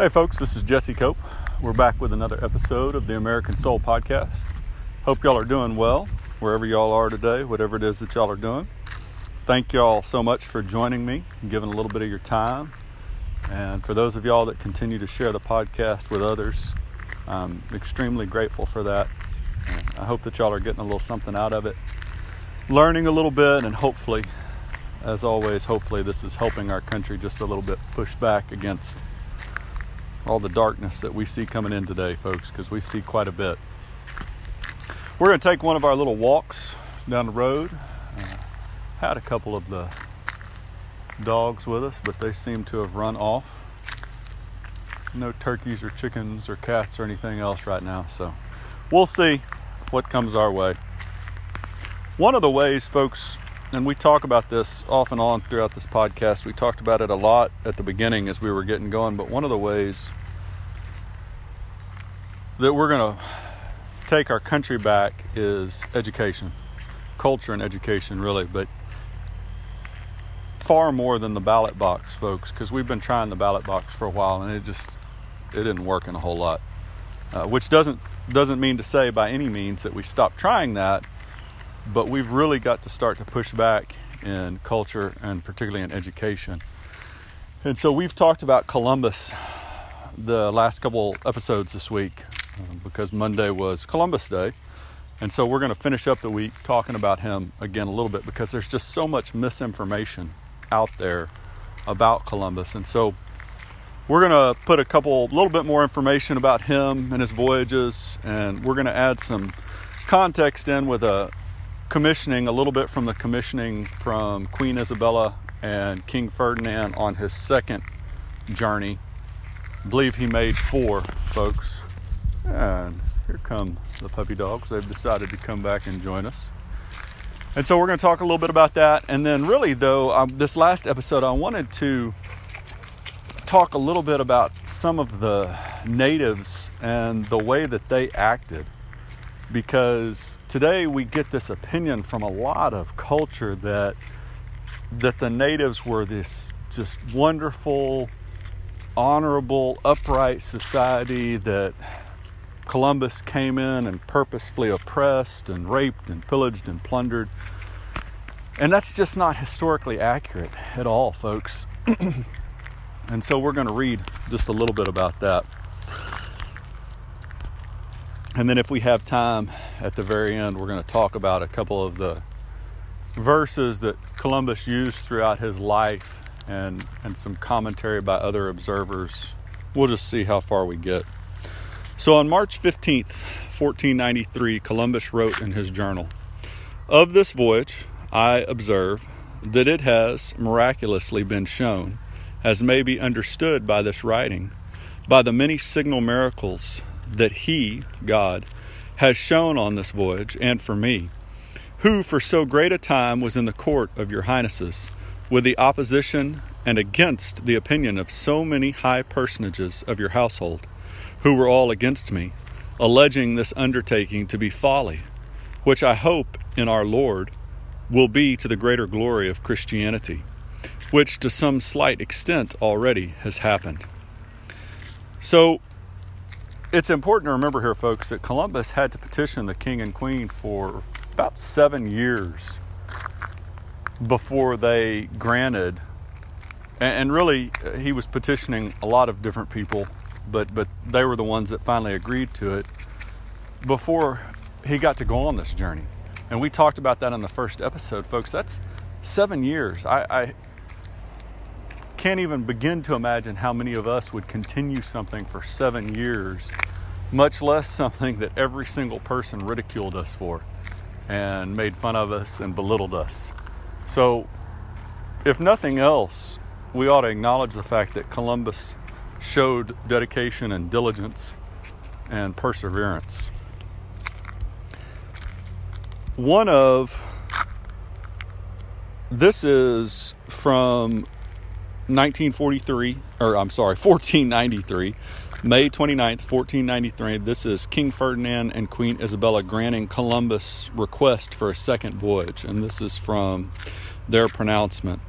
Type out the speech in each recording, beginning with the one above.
Hey, folks, this is Jesse Cope. We're back with another episode of the American Soul Podcast. Hope y'all are doing well wherever y'all are today, whatever it is that y'all are doing. Thank y'all so much for joining me and giving a little bit of your time. And for those of y'all that continue to share the podcast with others, I'm extremely grateful for that. I hope that y'all are getting a little something out of it, learning a little bit, and hopefully, as always, hopefully, this is helping our country just a little bit push back against all the darkness that we see coming in today, folks, because we see quite a bit. We're going to take one of our little walks down the road. Uh, had a couple of the dogs with us, but they seem to have run off. No turkeys or chickens or cats or anything else right now, so we'll see what comes our way. One of the ways, folks, and we talk about this off and on throughout this podcast. We talked about it a lot at the beginning as we were getting going, but one of the ways that we're going to take our country back is education, culture and education, really, but far more than the ballot box, folks, because we've been trying the ballot box for a while and it just it didn't work in a whole lot. Uh, which doesn't doesn't mean to say by any means that we stopped trying that but we've really got to start to push back in culture and particularly in education. And so we've talked about Columbus the last couple episodes this week um, because Monday was Columbus Day. And so we're going to finish up the week talking about him again a little bit because there's just so much misinformation out there about Columbus. And so we're going to put a couple, a little bit more information about him and his voyages, and we're going to add some context in with a, commissioning a little bit from the commissioning from Queen Isabella and King Ferdinand on his second journey. I believe he made four, folks. And here come the puppy dogs. They've decided to come back and join us. And so we're going to talk a little bit about that. And then, really, though, um, this last episode, I wanted to talk a little bit about some of the natives and the way that they acted because today we get this opinion from a lot of culture that that the natives were this just wonderful honorable upright society that Columbus came in and purposefully oppressed and raped and pillaged and plundered. And that's just not historically accurate at all folks. And so we're going to read just a little bit about that and then, if we have time at the very end, we're going to talk about a couple of the verses that Columbus used throughout his life and, and some commentary by other observers. We'll just see how far we get. So, on March 15th, 1493, Columbus wrote in his journal Of this voyage, I observe that it has miraculously been shown, as may be understood by this writing, by the many signal miracles that He, God, has shown on this voyage and for me, who for so great a time was in the court of your highnesses, with the opposition and against the opinion of so many high personages of your household, who were all against me, alleging this undertaking to be folly, which I hope in our Lord will be to the greater glory of Christianity, which to some slight extent already has happened. So, it's important to remember here, folks, that Columbus had to petition the king and queen for about seven years before they granted. And really, uh, he was petitioning a lot of different people, but but they were the ones that finally agreed to it before he got to go on this journey. And we talked about that in the first episode, folks. That's seven years. I, I can't even begin to imagine how many of us would continue something for seven years, much less something that every single person ridiculed us for and made fun of us and belittled us. So, if nothing else, we ought to acknowledge the fact that Columbus showed dedication and diligence and perseverance. One of this is from 1943, or I'm sorry, 1493, May 29th, 1493. This is King Ferdinand and Queen Isabella granting Columbus' request for a second voyage, and this is from their pronouncement.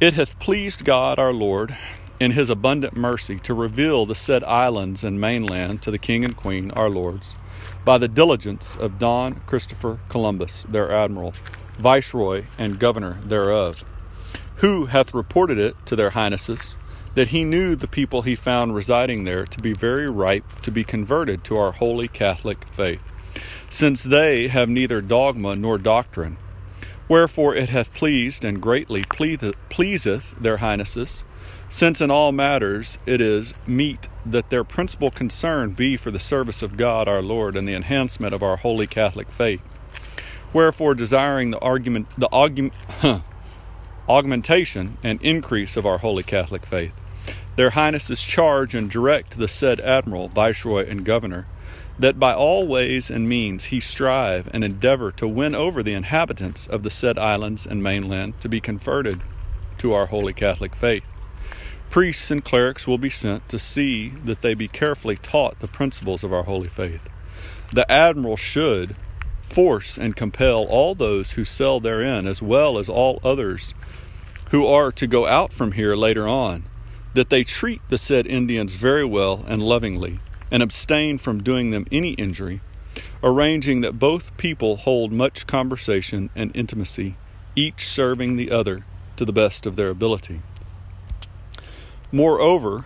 It hath pleased God our Lord, in his abundant mercy, to reveal the said islands and mainland to the King and Queen, our lords, by the diligence of Don Christopher Columbus, their admiral, viceroy, and governor thereof, who hath reported it to their highnesses that he knew the people he found residing there to be very ripe to be converted to our holy Catholic faith, since they have neither dogma nor doctrine. Wherefore it hath pleased and greatly pleaseth their highnesses, since in all matters it is meet that their principal concern be for the service of God our Lord and the enhancement of our holy Catholic faith. Wherefore, desiring the argument, the argument, augmentation and increase of our holy Catholic faith. Their Highnesses charge and direct the said Admiral, Viceroy, and Governor that by all ways and means he strive and endeavor to win over the inhabitants of the said islands and mainland to be converted to our holy Catholic faith. Priests and clerics will be sent to see that they be carefully taught the principles of our holy faith. The admiral should force and compel all those who sell therein, as well as all others who are to go out from here later on, that they treat the said Indians very well and lovingly, and abstain from doing them any injury, arranging that both people hold much conversation and intimacy, each serving the other to the best of their ability. Moreover,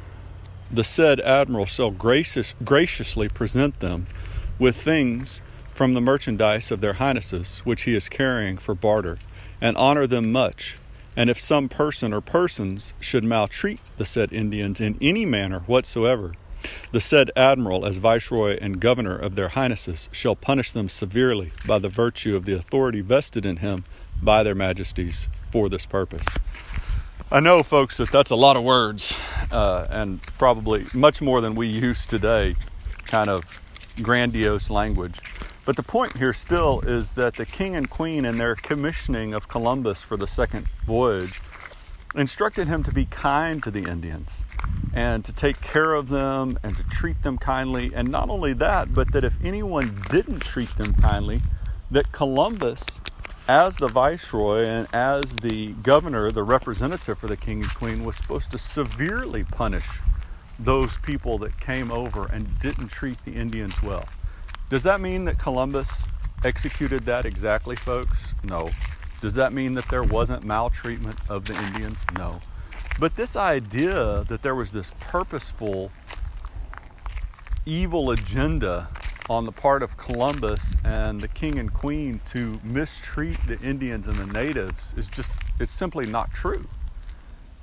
the said admiral shall gracious, graciously present them with things from the merchandise of their highnesses which he is carrying for barter, and honor them much and if some person or persons should maltreat the said Indians in any manner whatsoever, the said admiral, as viceroy and governor of their highnesses, shall punish them severely by the virtue of the authority vested in him by their majesties for this purpose. I know, folks, that that's a lot of words uh, and probably much more than we use today, kind of grandiose language. But the point here still is that the king and queen, in their commissioning of Columbus for the second voyage, instructed him to be kind to the Indians and to take care of them and to treat them kindly. And not only that, but that if anyone didn't treat them kindly, that Columbus, as the viceroy and as the governor, the representative for the king and queen, was supposed to severely punish those people that came over and didn't treat the Indians well. Does that mean that Columbus executed that exactly, folks? No. Does that mean that there wasn't maltreatment of the Indians? No. But this idea that there was this purposeful evil agenda on the part of Columbus and the king and queen to mistreat the Indians and the natives is just, it's simply not true.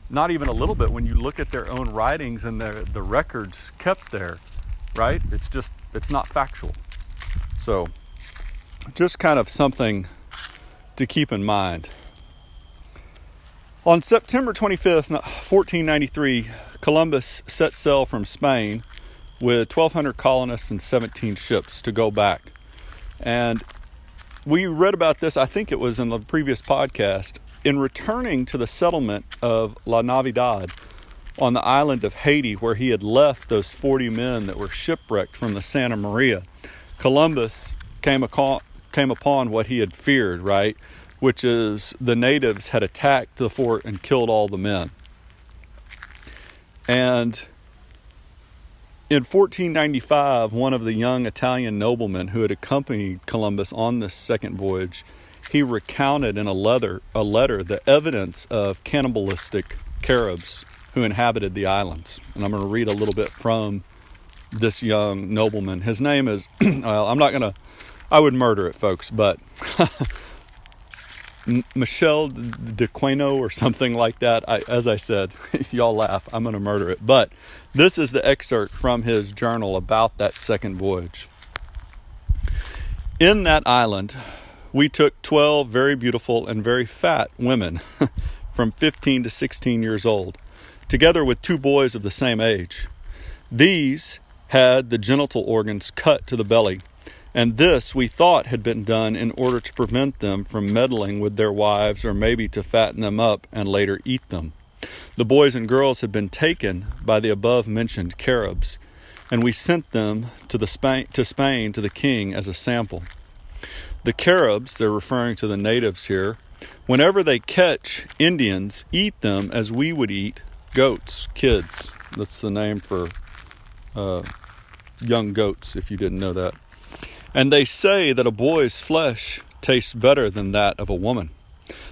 Not even a little bit when you look at their own writings and the, the records kept there, right? It's just, it's not factual. So, just kind of something to keep in mind. On September 25th, 1493, Columbus set sail from Spain with 1,200 colonists and 17 ships to go back. And we read about this, I think it was in the previous podcast. In returning to the settlement of La Navidad on the island of Haiti, where he had left those 40 men that were shipwrecked from the Santa Maria, Columbus came, came upon what he had feared, right? Which is the natives had attacked the fort and killed all the men. And in 1495, one of the young Italian noblemen who had accompanied Columbus on this second voyage, he recounted in a letter, a letter the evidence of cannibalistic Caribs who inhabited the islands. And I'm going to read a little bit from this young nobleman. His name is, well, I'm not going to, I would murder it, folks, but Michelle de Queno or something like that. I, as I said, y'all laugh, I'm going to murder it. But this is the excerpt from his journal about that second voyage. In that island, we took 12 very beautiful and very fat women from 15 to 16 years old, together with two boys of the same age. These had the genital organs cut to the belly, and this we thought had been done in order to prevent them from meddling with their wives or maybe to fatten them up and later eat them. The boys and girls had been taken by the above mentioned Caribs, and we sent them to, the Spain, to Spain to the king as a sample. The Caribs, they're referring to the natives here, whenever they catch Indians, eat them as we would eat goats, kids. That's the name for uh, young goats, if you didn't know that. And they say that a boy's flesh tastes better than that of a woman.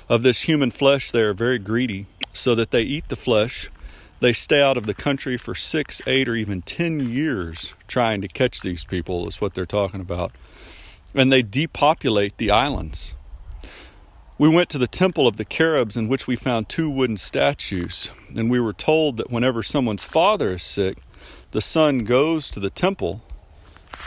Of this human flesh they are very greedy, so that they eat the flesh. They stay out of the country for six, eight, or even ten years trying to catch these people, is what they're talking about. And they depopulate the islands. We went to the temple of the Caribs, in which we found two wooden statues, and we were told that whenever someone's father is sick, the son goes to the temple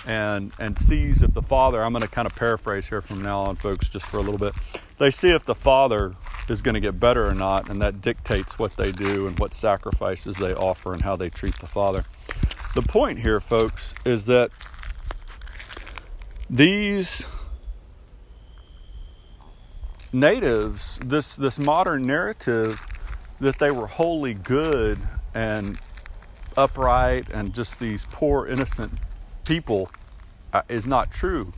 and and sees if the father i'm going to kind of paraphrase here from now on folks just for a little bit. They see if the father is going to get better or not and that dictates what they do and what sacrifices they offer and how they treat the father. The point here folks is that these natives this this modern narrative that they were wholly good and upright and just these poor innocent people uh, is not true.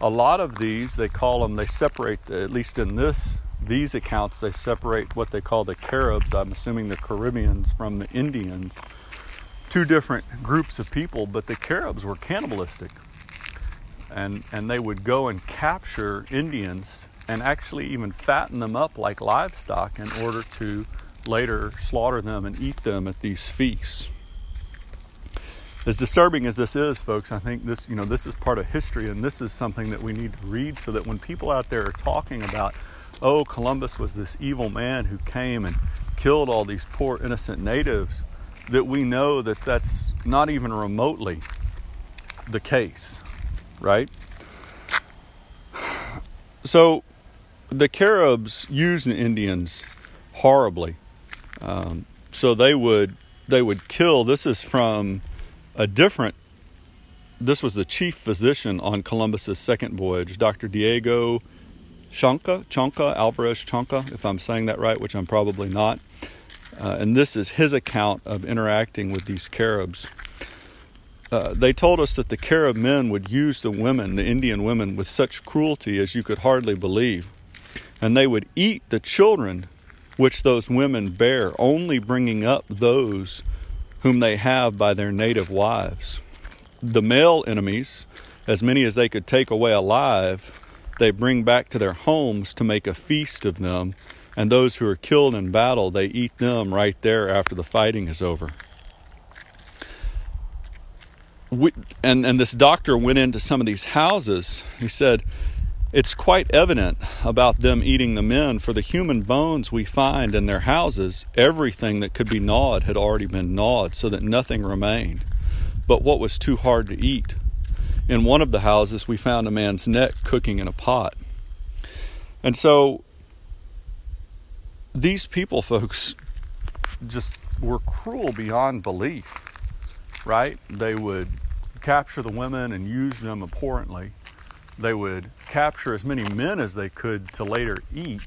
A lot of these, they call them, they separate, at least in this these accounts, they separate what they call the Caribs, I'm assuming the Caribbeans, from the Indians. Two different groups of people, but the Caribs were cannibalistic. And, and they would go and capture Indians and actually even fatten them up like livestock in order to later slaughter them and eat them at these feasts as disturbing as this is, folks, I think this, you know, this is part of history, and this is something that we need to read so that when people out there are talking about, oh, Columbus was this evil man who came and killed all these poor innocent natives, that we know that that's not even remotely the case, right? So, the Caribs used the Indians horribly. Um, so they would they would kill. This is from a different this was the chief physician on Columbus's second voyage, Dr. Diego Chanca, Chanca, Alvarez Chanca, if I'm saying that right, which I'm probably not. Uh, and this is his account of interacting with these Caribs. Uh, they told us that the Carib men would use the women, the Indian women, with such cruelty as you could hardly believe. And they would eat the children which those women bear, only bringing up those whom they have by their native wives. The male enemies, as many as they could take away alive, they bring back to their homes to make a feast of them, and those who are killed in battle, they eat them right there after the fighting is over. We, and, and this doctor went into some of these houses. He said, it's quite evident about them eating the men, for the human bones we find in their houses, everything that could be gnawed had already been gnawed, so that nothing remained but what was too hard to eat. In one of the houses, we found a man's neck cooking in a pot. And so, these people, folks, just were cruel beyond belief, right? They would capture the women and use them abhorrently they would capture as many men as they could to later eat,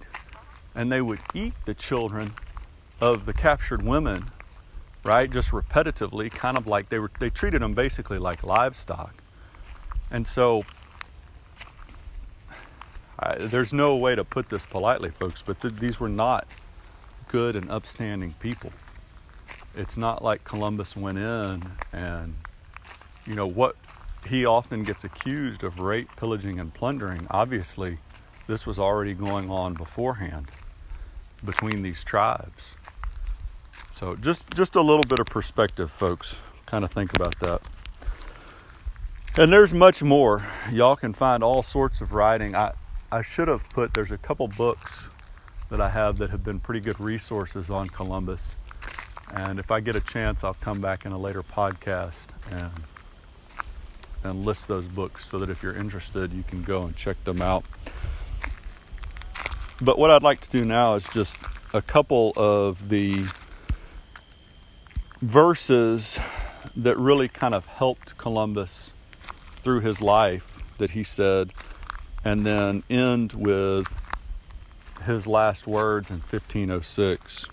and they would eat the children of the captured women, right? Just repetitively, kind of like they were they treated them basically like livestock. And so I, there's no way to put this politely, folks, but th- these were not good and upstanding people. It's not like Columbus went in and you know what he often gets accused of rape, pillaging, and plundering. Obviously, this was already going on beforehand between these tribes. So just just a little bit of perspective, folks. Kind of think about that. And there's much more. Y'all can find all sorts of writing. I I should have put there's a couple books that I have that have been pretty good resources on Columbus. And if I get a chance, I'll come back in a later podcast and and list those books so that if you're interested, you can go and check them out. But what I'd like to do now is just a couple of the verses that really kind of helped Columbus through his life that he said, and then end with his last words in 1506.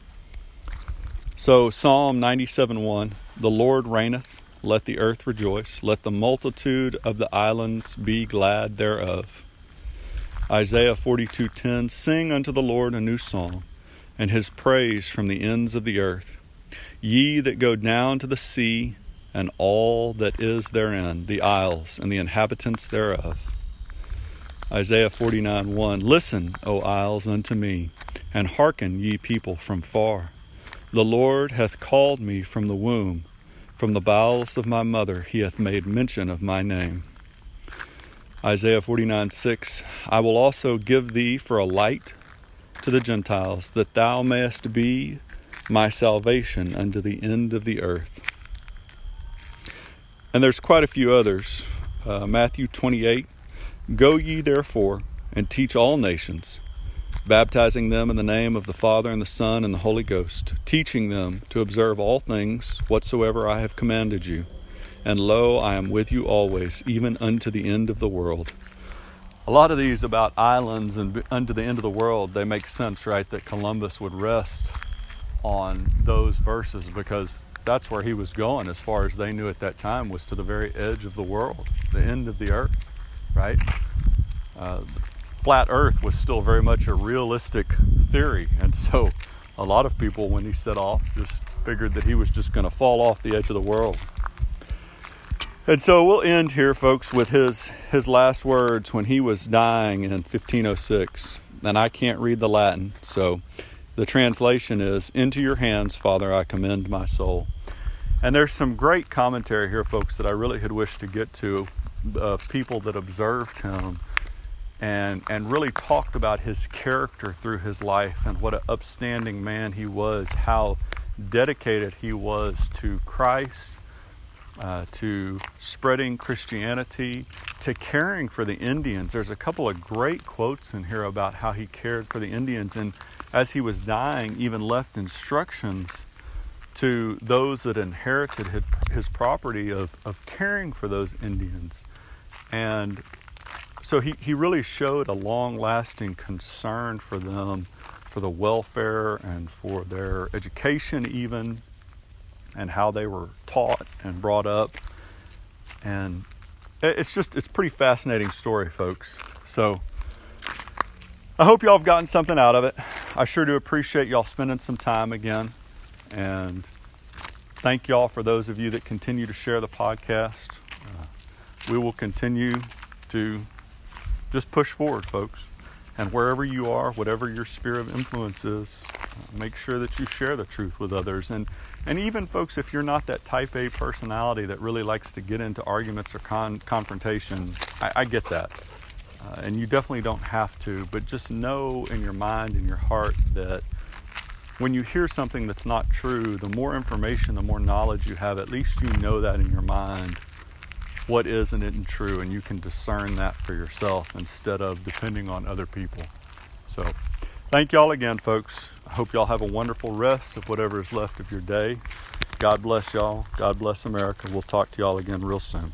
So, Psalm 97 1 The Lord reigneth let the earth rejoice. Let the multitude of the islands be glad thereof. Isaiah 42:10 Sing unto the Lord a new song, and his praise from the ends of the earth. Ye that go down to the sea, and all that is therein, the isles and the inhabitants thereof. Isaiah 49 1 Listen, O isles, unto me, and hearken, ye people from far. The Lord hath called me from the womb, from the bowels of my mother, he hath made mention of my name. Isaiah 49 6 I will also give thee for a light to the Gentiles, that thou mayest be my salvation unto the end of the earth. And there's quite a few others. Uh, Matthew 28 Go ye therefore and teach all nations, baptizing them in the name of the Father and the Son and the Holy Ghost, teaching them to observe all things whatsoever I have commanded you. And lo, I am with you always, even unto the end of the world. A lot of these about islands and unto the end of the world, they make sense, right? That Columbus would rest on those verses because that's where he was going as far as they knew at that time was to the very edge of the world the end of the earth right uh, flat earth was still very much a realistic theory. And so a lot of people when he set off just figured that he was just going to fall off the edge of the world. And so we'll end here folks with his his last words when he was dying in 1506 and i can't read the latin so the translation is, Into your hands, Father, I commend my soul. And there's some great commentary here, folks, that I really had wished to get to of people that observed him and, and really talked about his character through his life and what an upstanding man he was, how dedicated he was to Christ, uh, to spreading Christianity, to caring for the Indians. There's a couple of great quotes in here about how he cared for the Indians. And as he was dying, even left instructions to those that inherited his property of, of caring for those Indians. And so he, he really showed a long lasting concern for them, for the welfare and for their education, even, and how they were taught and brought up. And it's just, it's pretty fascinating story, folks. So I hope y'all have gotten something out of it. I sure do appreciate y'all spending some time again. And thank y'all for those of you that continue to share the podcast. Uh, we will continue to just push forward, folks. And wherever you are, whatever your sphere of influence is, make sure that you share the truth with others. And, and even, folks, if you're not that type A personality that really likes to get into arguments or con- confrontation, I, I get that. Uh, and you definitely don't have to, but just know in your mind and your heart that when you hear something that's not true, the more information, the more knowledge you have, at least you know that in your mind what is and isn't true, and you can discern that for yourself instead of depending on other people. So, thank y'all again, folks. I hope y'all have a wonderful rest of whatever is left of your day. God bless y'all. God bless America. We'll talk to y'all again real soon.